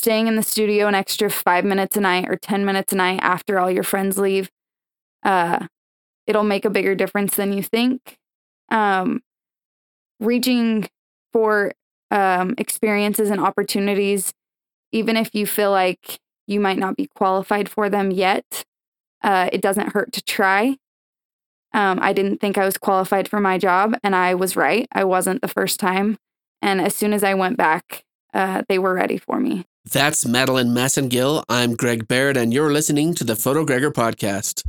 staying in the studio an extra five minutes a night or 10 minutes a night after all your friends leave, uh, it'll make a bigger difference than you think. Um, reaching for um, experiences and opportunities, even if you feel like you might not be qualified for them yet, uh, it doesn't hurt to try. Um, I didn't think I was qualified for my job, and I was right. I wasn't the first time. And as soon as I went back, uh, they were ready for me. That's Madeline Massingill. I'm Greg Barrett, and you're listening to the Photo Gregor podcast.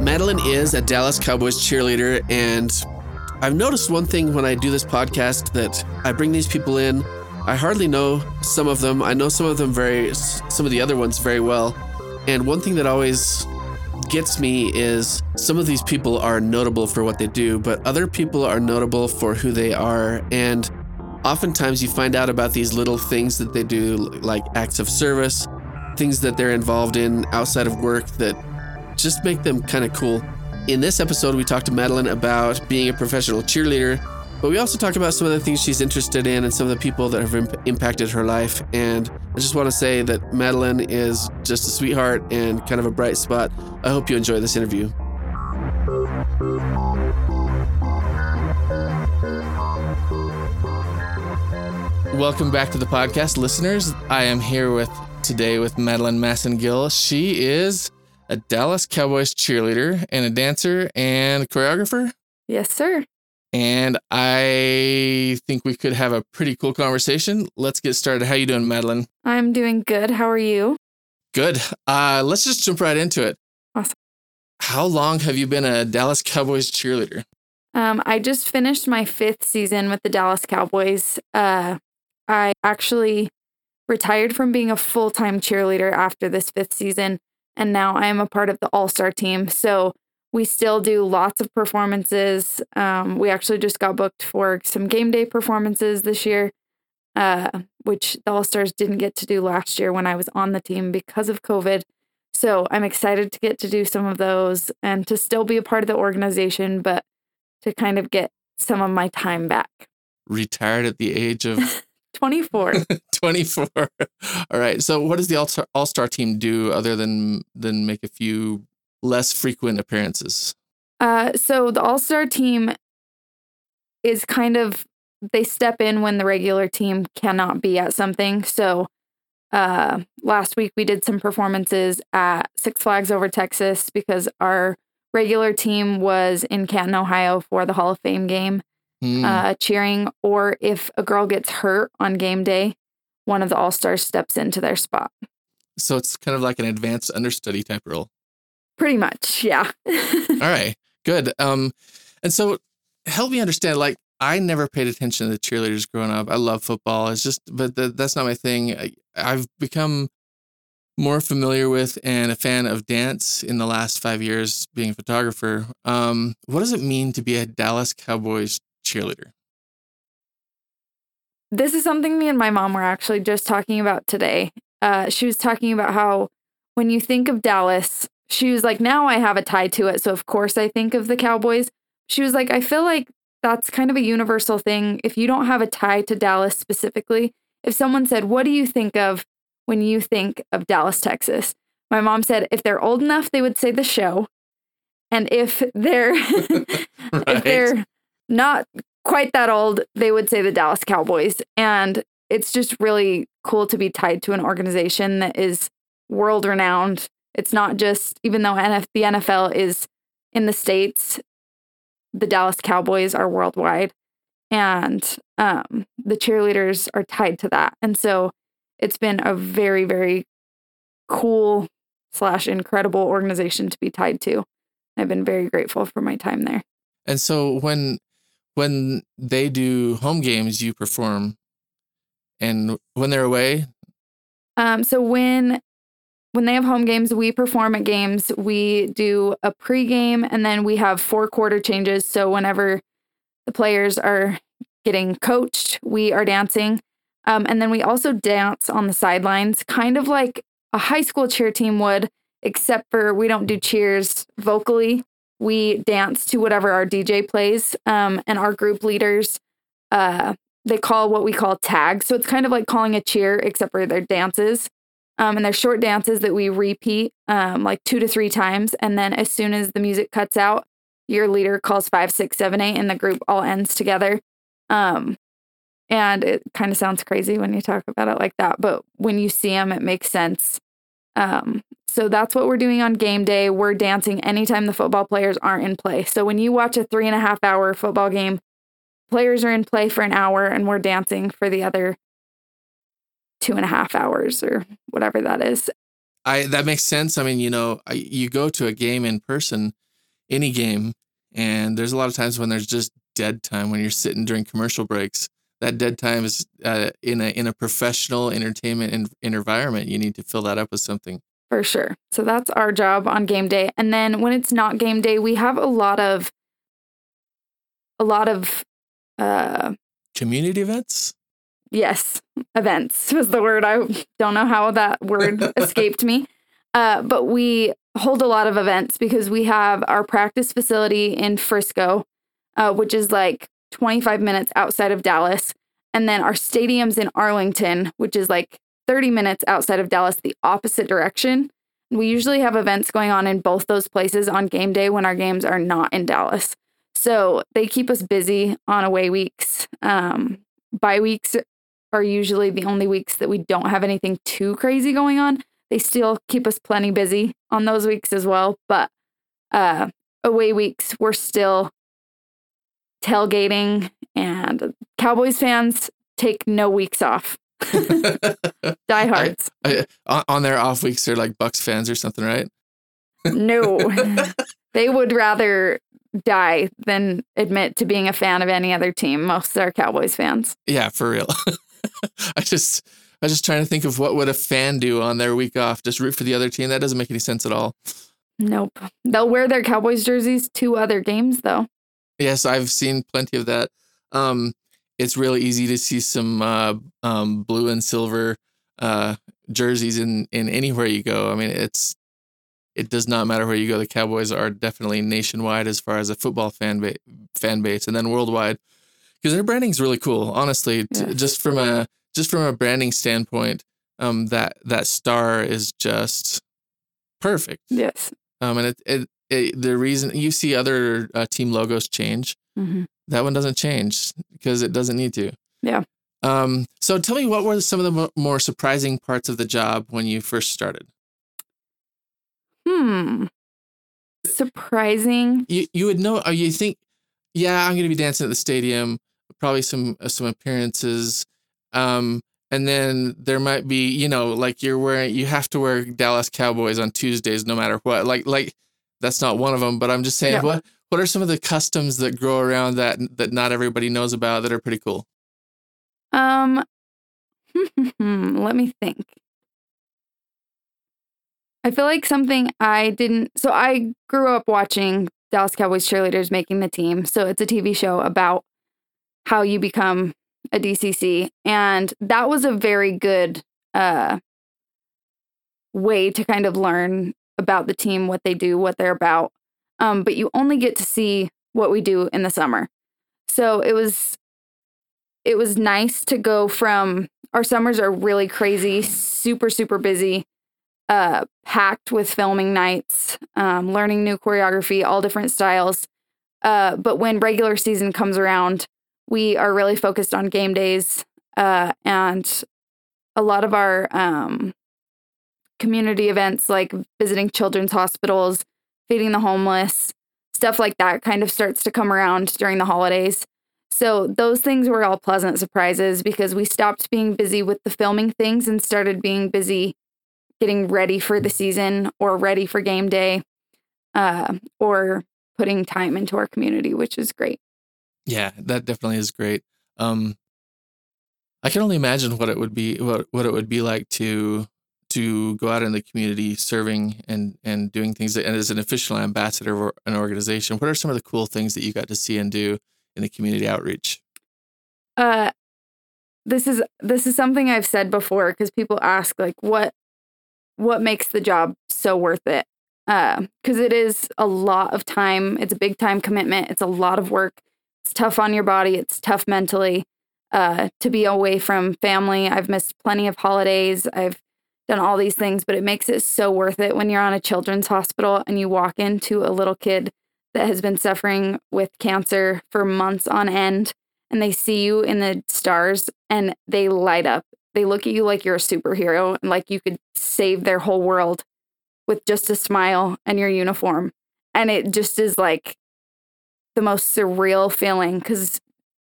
Madeline is a Dallas Cowboys cheerleader, and I've noticed one thing when I do this podcast that I bring these people in. I hardly know some of them. I know some of them very, some of the other ones very well. And one thing that always gets me is some of these people are notable for what they do, but other people are notable for who they are. And oftentimes you find out about these little things that they do, like acts of service, things that they're involved in outside of work that just make them kind of cool. In this episode, we talked to Madeline about being a professional cheerleader, but we also talked about some of the things she's interested in and some of the people that have imp- impacted her life. And I just want to say that Madeline is just a sweetheart and kind of a bright spot. I hope you enjoy this interview. Welcome back to the podcast, listeners. I am here with today with Madeline Massingill. She is a Dallas Cowboys cheerleader and a dancer and a choreographer. Yes, sir. And I think we could have a pretty cool conversation. Let's get started. How you doing, Madeline? I'm doing good. How are you? Good. Uh, let's just jump right into it. Awesome. How long have you been a Dallas Cowboys cheerleader? Um, I just finished my fifth season with the Dallas Cowboys. Uh, I actually retired from being a full time cheerleader after this fifth season and now I am a part of the All Star team. So we still do lots of performances. Um, we actually just got booked for some game day performances this year, uh, which the All Stars didn't get to do last year when I was on the team because of COVID. So I'm excited to get to do some of those and to still be a part of the organization, but to kind of get some of my time back. Retired at the age of 24. 24. All right. So what does the All Star All-Star team do other than than make a few less frequent appearances? Uh, so the All Star team is kind of they step in when the regular team cannot be at something. So uh, last week we did some performances at Six Flags Over Texas because our regular team was in Canton, Ohio for the Hall of Fame game mm. uh, cheering, or if a girl gets hurt on game day, one of the all stars steps into their spot. So it's kind of like an advanced understudy type role. Pretty much, yeah. all right, good. Um, and so help me understand. Like, I never paid attention to the cheerleaders growing up. I love football. It's just, but that's not my thing. I, I've become more familiar with and a fan of dance in the last five years being a photographer. Um, what does it mean to be a Dallas Cowboys cheerleader? This is something me and my mom were actually just talking about today. Uh, she was talking about how when you think of Dallas, she was like, now I have a tie to it. So, of course, I think of the Cowboys. She was like, I feel like that's kind of a universal thing. If you don't have a tie to Dallas specifically, if someone said, What do you think of when you think of Dallas, Texas? My mom said, If they're old enough, they would say the show. And if they're right. if they're not quite that old, they would say the Dallas Cowboys. And it's just really cool to be tied to an organization that is world renowned. It's not just, even though NF, the NFL is in the States, the Dallas Cowboys are worldwide. And um, the cheerleaders are tied to that. And so it's been a very, very cool slash incredible organization to be tied to. I've been very grateful for my time there. And so when when they do home games, you perform, and when they're away. Um. So when when they have home games, we perform at games. We do a pregame, and then we have four quarter changes. So whenever the players are getting coached, we are dancing. Um, and then we also dance on the sidelines, kind of like a high school cheer team would, except for we don't do cheers vocally. We dance to whatever our DJ plays. Um, and our group leaders, uh, they call what we call tags. So it's kind of like calling a cheer, except for their dances. Um, and they're short dances that we repeat um, like two to three times. And then as soon as the music cuts out, your leader calls five, six, seven, eight, and the group all ends together. Um, and it kind of sounds crazy when you talk about it like that, but when you see them, it makes sense. Um, so that's what we're doing on game day. We're dancing anytime the football players aren't in play. So when you watch a three and a half hour football game, players are in play for an hour and we're dancing for the other two and a half hours or whatever that is. I that makes sense. I mean, you know, I, you go to a game in person, any game, and there's a lot of times when there's just dead time when you're sitting during commercial breaks. That dead time is uh, in a in a professional entertainment in, environment. You need to fill that up with something. For sure. So that's our job on game day. And then when it's not game day, we have a lot of a lot of uh community events? Yes, events was the word. I don't know how that word escaped me. Uh, but we hold a lot of events because we have our practice facility in Frisco, uh, which is like 25 minutes outside of Dallas. And then our stadium's in Arlington, which is like 30 minutes outside of Dallas, the opposite direction. We usually have events going on in both those places on game day when our games are not in Dallas. So they keep us busy on away weeks. Um, bye weeks are usually the only weeks that we don't have anything too crazy going on. They still keep us plenty busy on those weeks as well. But uh, away weeks, we're still tailgating, and Cowboys fans take no weeks off. Diehards. I, I, on their off weeks, they're like Bucks fans or something, right? no, they would rather die than admit to being a fan of any other team. Most are Cowboys fans. Yeah, for real. I just I was just trying to think of what would a fan do on their week off. Just root for the other team. That doesn't make any sense at all. Nope. They'll wear their Cowboys jerseys to other games though. Yes, I've seen plenty of that. Um, it's really easy to see some uh, um, blue and silver uh, jerseys in in anywhere you go. I mean, it's it does not matter where you go. The Cowboys are definitely nationwide as far as a football fan ba- fan base, and then worldwide because their branding is really cool. Honestly, yeah. t- just from a just from a branding standpoint, um, that that star is just perfect. Yes. Um, and it, it it, the reason you see other uh, team logos change, mm-hmm. that one doesn't change because it doesn't need to. Yeah. Um, so tell me, what were some of the mo- more surprising parts of the job when you first started? Hmm. Surprising. You you would know. Uh, you think, yeah, I'm going to be dancing at the stadium. Probably some uh, some appearances. Um, and then there might be, you know, like you're wearing, you have to wear Dallas Cowboys on Tuesdays, no matter what. Like like that's not one of them, but I'm just saying, yeah. what what are some of the customs that grow around that that not everybody knows about that are pretty cool? Um, let me think. I feel like something I didn't. So I grew up watching Dallas Cowboys cheerleaders making the team. So it's a TV show about how you become a DCC, and that was a very good uh way to kind of learn about the team, what they do, what they're about. Um, but you only get to see what we do in the summer. So it was it was nice to go from our summers are really crazy, super, super busy, uh, packed with filming nights, um, learning new choreography, all different styles. Uh, but when regular season comes around, we are really focused on game days. Uh, and a lot of our um, community events like visiting children's hospitals, feeding the homeless, stuff like that kind of starts to come around during the holidays. So those things were all pleasant surprises because we stopped being busy with the filming things and started being busy getting ready for the season or ready for game day uh, or putting time into our community, which is great. Yeah, that definitely is great. Um, I can only imagine what it would be what what it would be like to to go out in the community serving and and doing things and as an official ambassador of an organization what are some of the cool things that you got to see and do in the community outreach uh this is this is something i've said before because people ask like what what makes the job so worth it. Because it is a lot of time. It's a big time commitment. It's a lot of work. It's tough on your body. It's tough mentally uh, to be away from family. I've missed plenty of holidays. I've done all these things, but it makes it so worth it when you're on a children's hospital and you walk into a little kid that has been suffering with cancer for months on end and they see you in the stars and they light up. They look at you like you're a superhero and like you could save their whole world with just a smile and your uniform. And it just is like the most surreal feeling because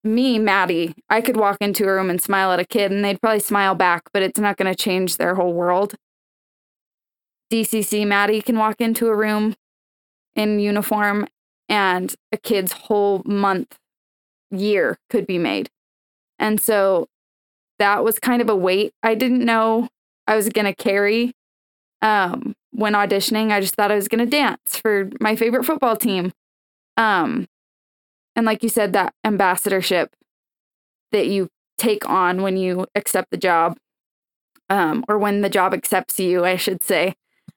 me, Maddie, I could walk into a room and smile at a kid and they'd probably smile back, but it's not going to change their whole world. DCC Maddie can walk into a room in uniform and a kid's whole month, year could be made. And so that was kind of a weight I didn't know I was going to carry um, when auditioning. I just thought I was going to dance for my favorite football team. Um, and like you said, that ambassadorship that you take on when you accept the job, um, or when the job accepts you, I should say,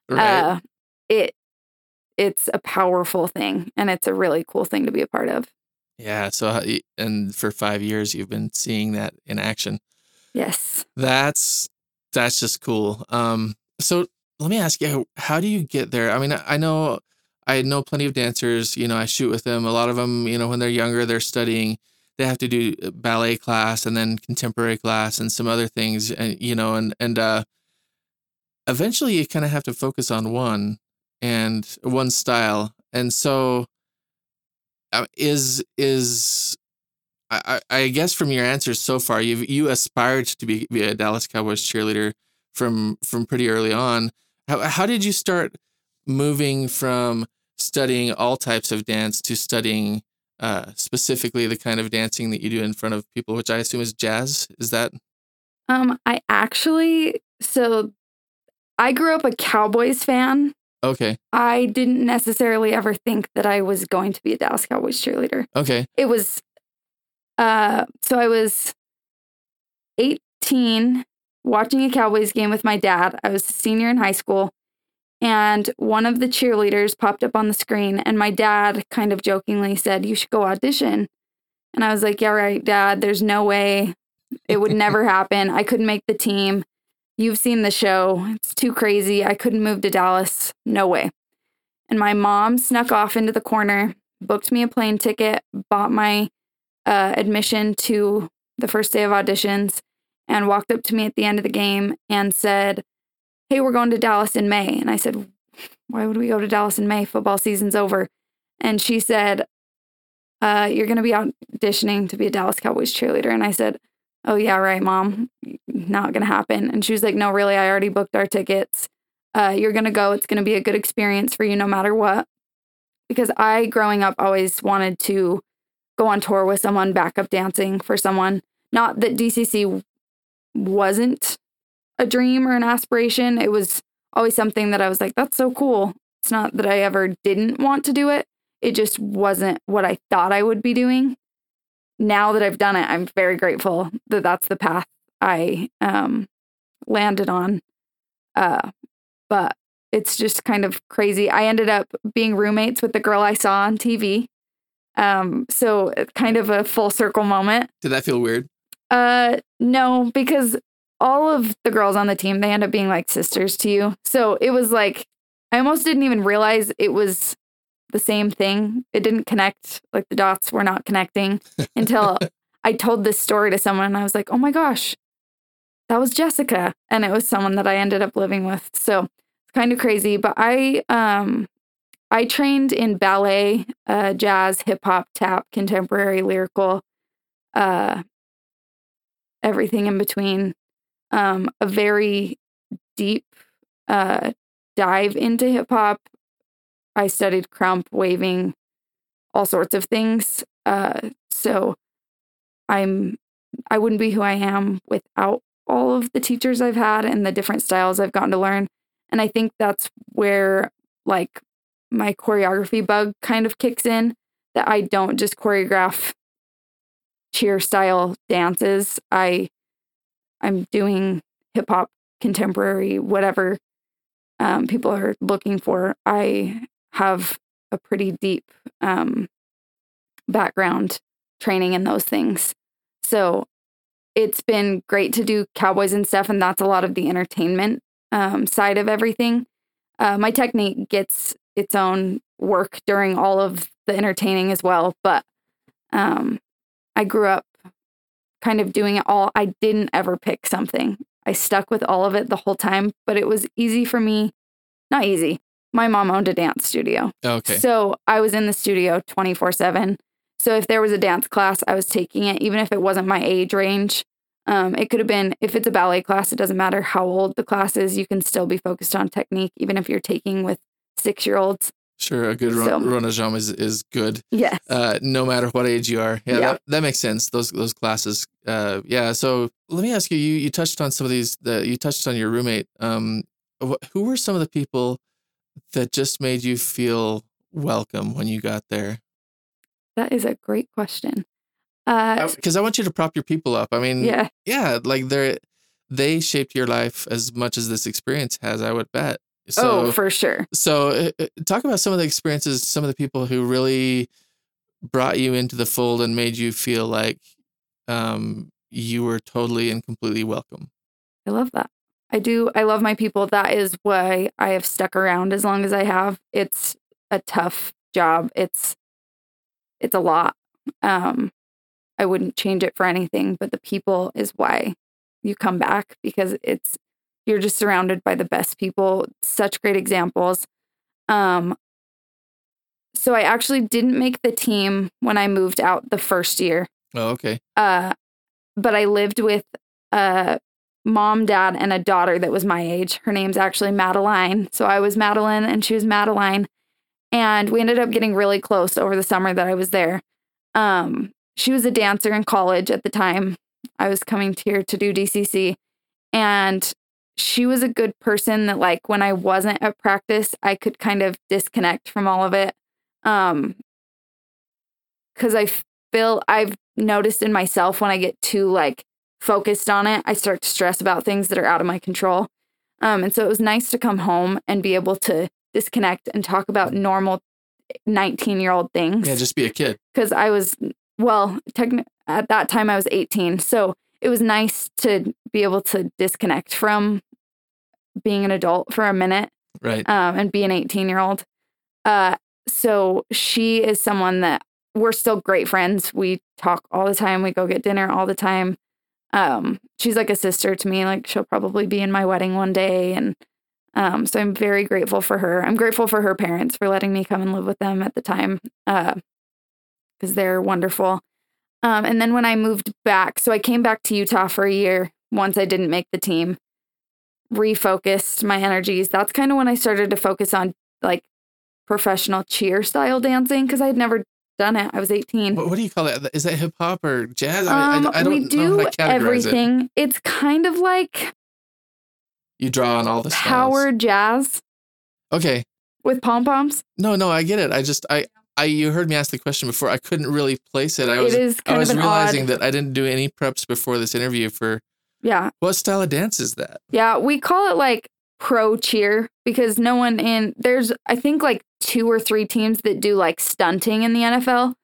Right. uh, it it's a powerful thing, and it's a really cool thing to be a part of. yeah. So, and for five years, you've been seeing that in action. Yes. That's that's just cool. Um, so let me ask you, how do you get there? I mean, I I know I know plenty of dancers. You know, I shoot with them. A lot of them, you know, when they're younger, they're studying. They have to do uh, ballet class and then contemporary class and some other things, and you know, and and uh, eventually you kind of have to focus on one and one style. And so, uh, is is I, I guess from your answers so far, you you aspired to be, be a Dallas Cowboys cheerleader from from pretty early on. How how did you start moving from studying all types of dance to studying uh, specifically the kind of dancing that you do in front of people, which I assume is jazz? Is that Um, I actually so I grew up a Cowboys fan. okay? I didn't necessarily ever think that I was going to be a Dallas Cowboys cheerleader. Okay, It was uh so I was 18 watching a Cowboys game with my dad. I was a senior in high school and one of the cheerleaders popped up on the screen and my dad kind of jokingly said, "You should go audition." And I was like, "Yeah, right, dad. There's no way. It would never happen. I couldn't make the team. You've seen the show. It's too crazy. I couldn't move to Dallas. No way." And my mom snuck off into the corner, booked me a plane ticket, bought my uh, admission to the first day of auditions, and walked up to me at the end of the game and said, Hey, we're going to Dallas in May. And I said, Why would we go to Dallas in May? Football season's over. And she said, uh, You're going to be auditioning to be a Dallas Cowboys cheerleader. And I said, Oh, yeah, right, mom. Not going to happen. And she was like, No, really, I already booked our tickets. Uh, you're going to go. It's going to be a good experience for you no matter what. Because I, growing up, always wanted to go on tour with someone, backup dancing for someone. Not that DCC wasn't a dream or an aspiration. It was always something that I was like, that's so cool. It's not that I ever didn't want to do it, it just wasn't what I thought I would be doing. Now that I've done it, I'm very grateful that that's the path I um, landed on. Uh, but it's just kind of crazy. I ended up being roommates with the girl I saw on TV. Um, so kind of a full circle moment. did that feel weird? Uh, no, because all of the girls on the team they end up being like sisters to you. So it was like I almost didn't even realize it was the same thing. It didn't connect. Like the dots were not connecting until I told this story to someone and I was like, "Oh my gosh, that was Jessica." And it was someone that I ended up living with. So it's kind of crazy, but I um I trained in ballet, uh, jazz, hip hop, tap, contemporary, lyrical, uh, everything in between. Um, a very deep uh, dive into hip hop. I studied krump, waving, all sorts of things. Uh, so I'm I wouldn't be who I am without all of the teachers I've had and the different styles I've gotten to learn. And I think that's where like my choreography bug kind of kicks in that I don't just choreograph cheer style dances. I I'm doing hip hop, contemporary, whatever um, people are looking for. I have a pretty deep um, background training in those things. So it's been great to do cowboys and stuff, and that's a lot of the entertainment um, side of everything. Uh, my technique gets its own work during all of the entertaining as well, but um, I grew up kind of doing it all. I didn't ever pick something. I stuck with all of it the whole time, but it was easy for me. Not easy. My mom owned a dance studio. Okay. So I was in the studio 24 7. So if there was a dance class, I was taking it, even if it wasn't my age range. Um, it could have been, if it's a ballet class, it doesn't matter how old the class is, you can still be focused on technique, even if you're taking with six year olds. Sure, a good So- Ronajam is is good, Yes. uh, no matter what age you are. Yeah, Yeah. That, that makes sense. Those those classes. Uh, yeah. So let me ask you. You you touched on some of these. The you touched on your roommate. Um, wh- who were some of the people that just made you feel welcome when you got there? that is a great question. Uh, Because I want you to prop your people up. I mean, yeah. yeah, like they're they shaped your life as much as this experience has. I would bet. So, oh, for sure. So, uh, uh, talk about some of the experiences, some of the people who really brought you into the fold and made you feel like um, you were totally and completely welcome. I love that. I do. I love my people. That is why I have stuck around as long as I have. It's a tough job. It's it's a lot. Um, I wouldn't change it for anything, but the people is why you come back because it's you're just surrounded by the best people, such great examples. Um, so I actually didn't make the team when I moved out the first year. Oh, okay. Uh, but I lived with a mom, dad, and a daughter that was my age. Her name's actually Madeline. So I was Madeline and she was Madeline. And we ended up getting really close over the summer that I was there. Um, she was a dancer in college at the time. I was coming here to do DCC. And she was a good person that, like, when I wasn't at practice, I could kind of disconnect from all of it. Um, because I feel I've noticed in myself when I get too like focused on it, I start to stress about things that are out of my control. Um, and so it was nice to come home and be able to disconnect and talk about normal 19 year old things Yeah, just be a kid. because I was, well, techni- at that time I was 18. So it was nice to be able to disconnect from being an adult for a minute Right. um, and be an 18 year old. Uh, so she is someone that we're still great friends. We talk all the time. We go get dinner all the time. Um, she's like a sister to me. Like she'll probably be in my wedding one day, and um, so I'm very grateful for her. I'm grateful for her parents for letting me come and live with them at the time, because they're wonderful. Um, and then when I moved back, so I came back to Utah for a year once I didn't make the team, refocused my energies. That's kind of when I started to focus on like professional cheer style dancing because I had never done it. I was 18. What, what do you call it? Is that hip hop or jazz? I, Um, I, I don't we know do how to categorize it. everything. It's kind of like You draw on all the styles. power jazz Okay. with pom poms. No, no, I get it. I just I I you heard me ask the question before. I couldn't really place it. I was It is I was realizing odd. that I didn't do any preps before this interview for Yeah, what style of dance is that? yeah. We call it like pro cheer because no one in there's I think like two or three teams that do like stunting in the NFL,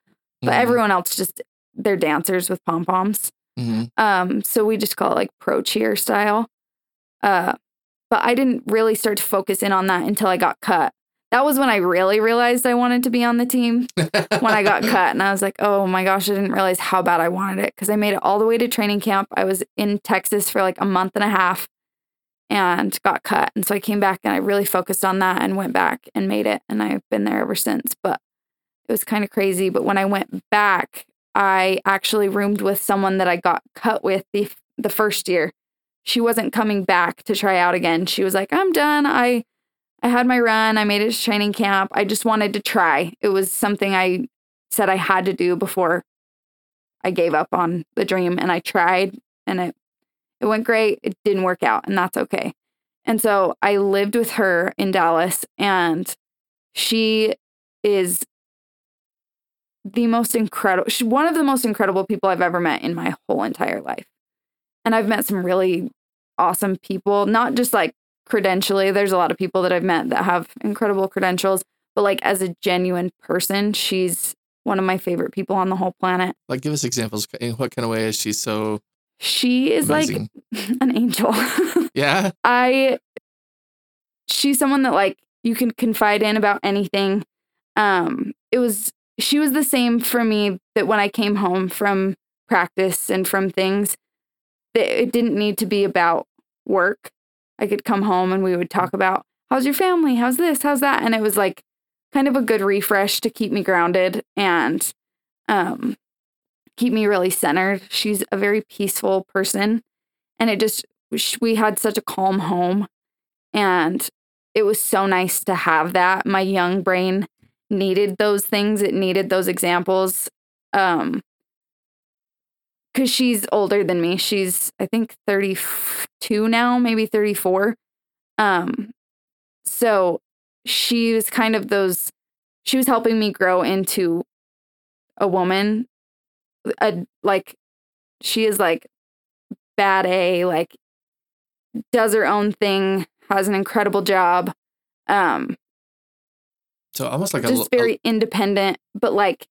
but Mhm, everyone else just they're dancers with pom poms. mhm. Um, so we just call it like pro cheer style. Uh, but I didn't really start to focus in on that until I got cut. That was when I really realized I wanted to be on the team when I got cut. And I was like, oh my gosh, I didn't realize how bad I wanted it because I made it all the way to training camp. I was in Texas for like a month and a half and got cut. And so I came back and I really focused on that and went back and made it. And I've been there ever since. But it was kind of crazy. But when I went back, I actually roomed with someone that I got cut with the the first year. She wasn't coming back to try out again. She was like, "I'm done. I I had my run. I made it to training camp. I just wanted to try. It was something I said I had to do before I gave up on the dream and I tried and it it went great. It didn't work out and that's okay. And so I lived with her in Dallas and she is the most incredible she's one of the most incredible people I've ever met in my whole entire life. And I've met some really awesome people, not just like credentially. There's a lot of people that I've met that have incredible credentials, but like as a genuine person, she's one of my favorite people on the whole planet. Like, give us examples. In what kind of way is she so She is amazing? like an angel. yeah. I she's someone that like you can confide in about anything. Um it was she was the same for me that when I came home from practice and from things that it didn't need to be about work. I could come home and we would talk about how's your family? How's this? How's that? And it was like kind of a good refresh to keep me grounded and um keep me really centered. She's a very peaceful person and it just we had such a calm home and it was so nice to have that my young brain needed those things it needed those examples um cuz she's older than me she's i think 32 now maybe 34 um so she was kind of those she was helping me grow into a woman a like she is like bad A, like does her own thing, has an incredible job. Um So almost like a, just very independent, but like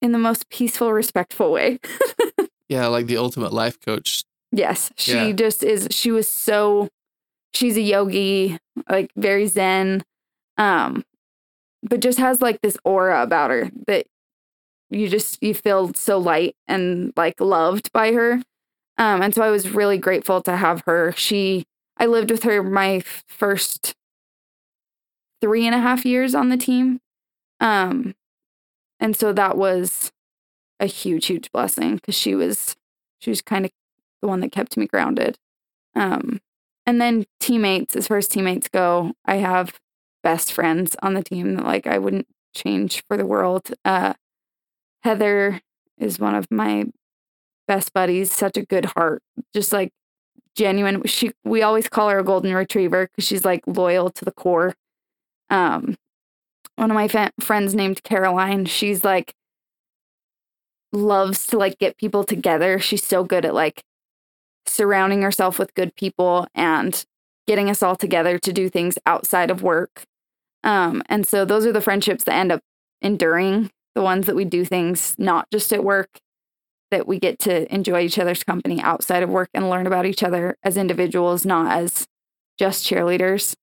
in the most peaceful, respectful way. yeah, like the ultimate life coach. yes, she Yeah. just is she was so she's a yogi, like very zen. Um but just has like this aura about her that you just you feel so light and like loved by her. Um and so I was really grateful to have her. She I lived with her my first three and a half years on the team. Um and so that was a huge, huge blessing because she was she was kind of the one that kept me grounded. Um and then teammates, as far as teammates go, I have best friends on the team that like I wouldn't change for the world. Uh Heather is one of my best buddies, such a good heart, just like genuine. She we always call her a golden retriever because she's like loyal to the core. Um, one of my fa- friends named Caroline, she's like loves to like get people together. She's so good at like surrounding herself with good people and getting us all together to do things outside of work. Um, and so those are the friendships that end up enduring, the ones that we do things not just at work, that we get to enjoy each other's company outside of work and learn about each other as individuals, not as just cheerleaders.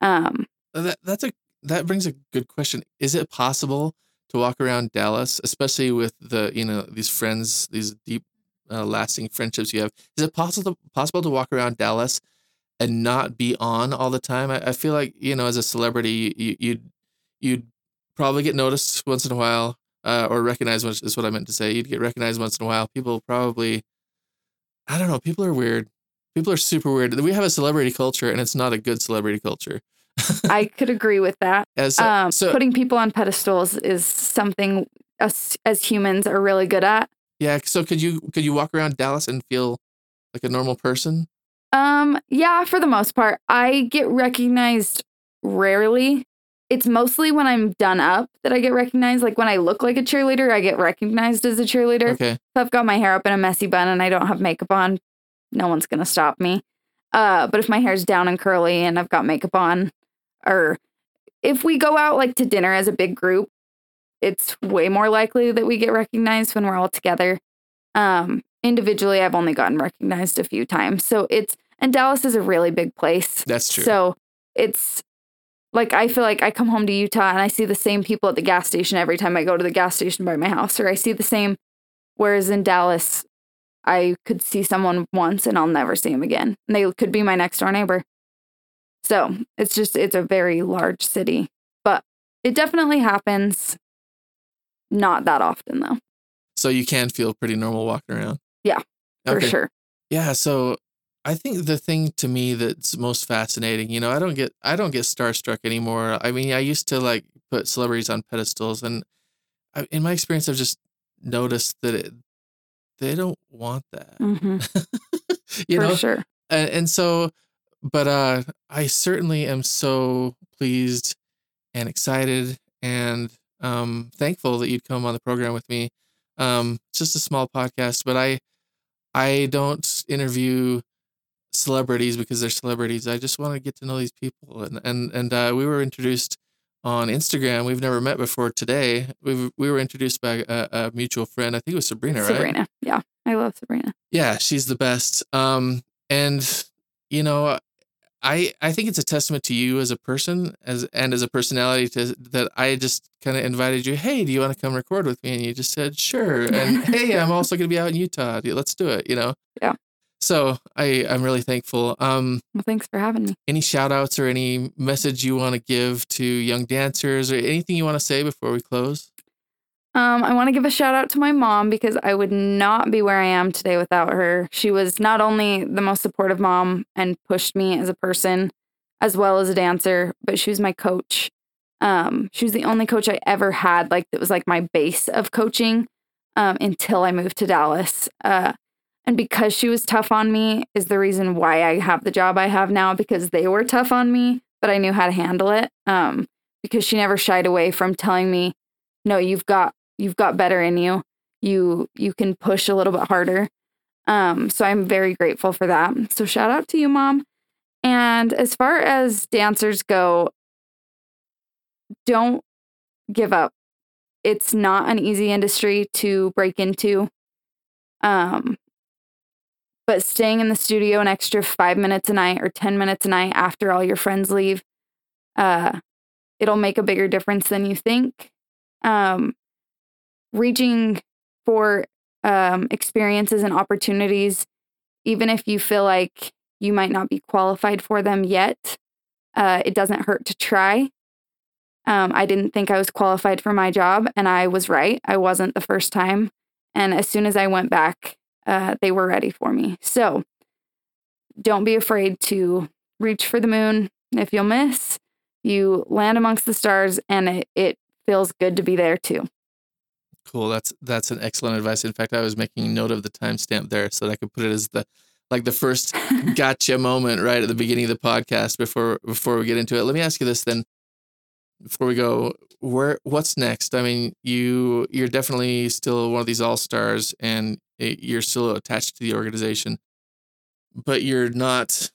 Um, That that's a that brings a good question. Is it possible to walk around Dallas, especially with the you know these friends, these deep, uh, lasting friendships you have? Is it possible possible to walk around Dallas and not be on all the time? I, I feel like you know as a celebrity, you you'd you'd probably get noticed once in a while, uh, or recognized. Once is what I meant to say. You'd get recognized once in a while. People probably, I don't know. People are weird. People are super weird. We have a celebrity culture, and it's not a good celebrity culture. I could agree with that. As Um, so, putting people on pedestals is something us as humans are really good at. Yeah. So could you could you walk around Dallas and feel like a normal person? Um, yeah, for the most part, I get recognized rarely. It's mostly when I'm done up that I get recognized. Like when I look like a cheerleader, I get recognized as a cheerleader. Okay. If I've got my hair up in a messy bun and I don't have makeup on, no one's gonna stop me. Uh, but if my hair's down and curly and I've got makeup on, or if we go out like to dinner as a big group, it's way more likely that we get recognized when we're all together. Um, individually, I've only gotten recognized a few times. So it's, and Dallas is a really big place. That's true. So it's like, I feel like I come home to Utah and I see the same people at the gas station every time I go to the gas station by my house, or I see the same. Whereas in Dallas, I could see someone once and I'll never see them again. And they could be my next door neighbor. So it's just, it's a very large city, but it definitely happens. Not that often though, So you can feel pretty normal walking around. Yeah, for Okay. sure. Yeah. So I think the thing to me that's most fascinating, you know, I don't get I don't get starstruck anymore. I mean, I used to like put celebrities on pedestals, and I, in my experience, I've just noticed that it, they don't want that. hmm you for know, sure. and, and so but uh i certainly am so pleased and excited and um thankful that you'd come on the program with me um it's just a small podcast but i i don't interview celebrities because they're celebrities. I just want to get to know these people. And and and uh, we were introduced on Instagram. We've never met before. Today we we were introduced by a, a mutual friend. I think it was Sabrina, right? Sabrina. Yeah, I love Sabrina. Yeah, she's the best. Um, and you know, I I think it's a testament to you as a person, as and as a personality, to that I just kind of invited you. Hey, do you want to come record with me? And you just said sure. And hey, I'm also going to be out in Utah. Let's do it. You know. Yeah. So I I'm really thankful. Um, Well, thanks for having me. any shout outs or any message you want to give to young dancers or anything you want to say before we close? Um, I want to give a shout out to my mom because I would not be where I am today without her. She was not only the most supportive mom and pushed me as a person as well as a dancer, but she was my coach. Um, she was the only coach I ever had, like that was like my base of coaching um, until I moved to Dallas. Uh, and because she was tough on me is the reason why I have the job I have now because they were tough on me, but I knew how to handle it. Um, because she never shied away from telling me, no, you've got you've got better in you. You you can push a little bit harder. Um, so I'm very grateful for that. So shout out to you, mom. And as far as dancers go, don't give up. It's not an easy industry to break into. Um, but staying in the studio an extra five minutes a night or 10 minutes a night after all your friends leave, uh, it'll make a bigger difference than you think. Um, reaching for um, experiences and opportunities, even if you feel like you might not be qualified for them yet, uh, it doesn't hurt to try. Um, I didn't think I was qualified for my job, and I was right. I wasn't the first time. And as soon as I went back, uh, they were ready for me. So don't be afraid to reach for the moon. If you'll miss, you land amongst the stars, and it, it feels good to be there too. Cool. That's that's an excellent advice. In fact, I was making note of the timestamp there so that I could put it as the like the first gotcha moment right at the beginning of the podcast before before we get into it. Let me ask you this then before we go where what's next i mean you you're definitely still one of these all stars and it, you're still attached to the organization but you're not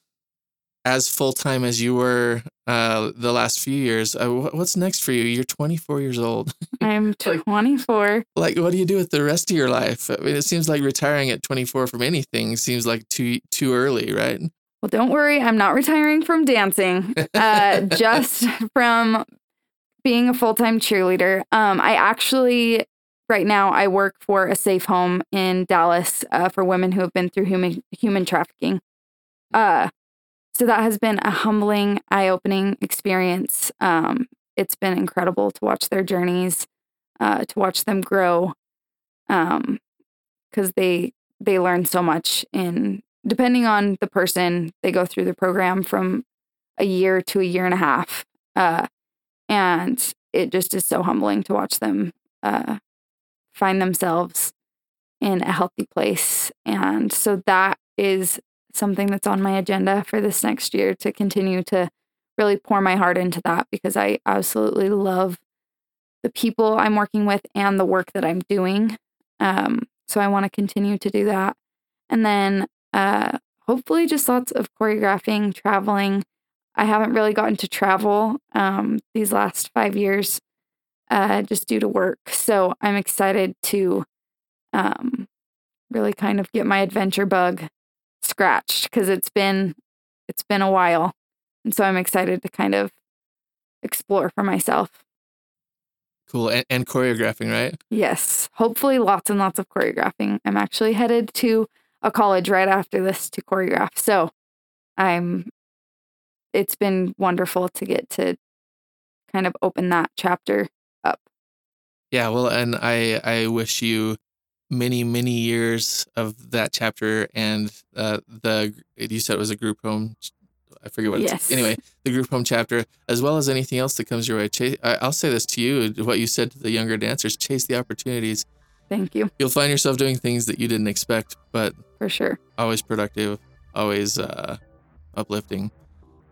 as full-time as you were uh the last few years uh, what's next for you you're 24 years old I'm 24. like what do you do with the rest of your life i mean it seems like retiring at 24 from anything seems like too too early right Well, don't worry, I'm not retiring from dancing, uh, just from being a full time cheerleader. Um, I actually, right now, I work for a safe home in Dallas uh, for women who have been through human human trafficking. Uh, so that has been a humbling, eye opening experience. Um, it's been incredible to watch their journeys, uh, to watch them grow, because they they learn so much in depending on the person, they go through the program from a year to a year and a half. Uh, and it just is so humbling to watch them uh, find themselves in a healthy place. And so that is something that's on my agenda for this next year to continue to really pour my heart into that because I absolutely love the people I'm working with and the work that I'm doing. Um, so I want to continue to do that. And then uh, hopefully just lots of choreographing, traveling. I haven't really gotten to travel um, these last five years uh, just due to work. So I'm excited to um, really kind of get my adventure bug scratched because it's been it's been a while, and so I'm excited to kind of explore for myself. cool and, and choreographing right Yes, hopefully lots and lots of choreographing. I'm actually headed to a college right after this to choreograph. So I'm it's been wonderful to get to kind of open that chapter up. Yeah, well, and I I wish you many many years of that chapter and uh, the you said it was a group home. I forget what Yes. it's anyway. The group home chapter, as well as anything else that comes your way. Chase, I, I'll say this to you: what you said to the younger dancers, chase the opportunities. Thank you You'll find yourself doing things that you didn't expect, but for sure. always productive, always uh, uplifting.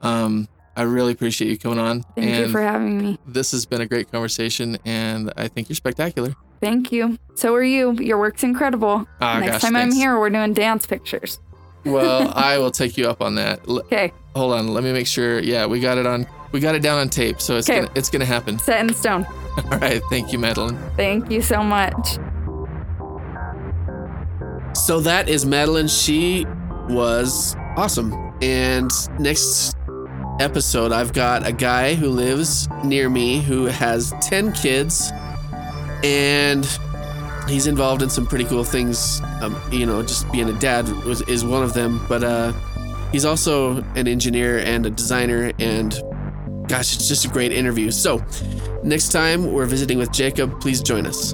Um, I really appreciate you coming on, Thank and you for having me. this has been a great conversation, and I think you're spectacular. Thank you. So are you. Your work's incredible. Ah, Next gosh, time I'm here, we're doing dance pictures. Well, I will take you up on that. Okay, hold on, let me make sure. Yeah, we got it on. We got it down on tape, so it's gonna it's gonna happen. set in stone. All right, thank you, Madeline. Thank you so much. So that is Madeline. She was awesome. And next episode, I've got a guy who lives near me who has 10 kids and he's involved in some pretty cool things. Um, you know, just being a dad was, is one of them, but uh, he's also an engineer and a designer. And gosh, it's just a great interview. So next time we're visiting with Jacob, please join us.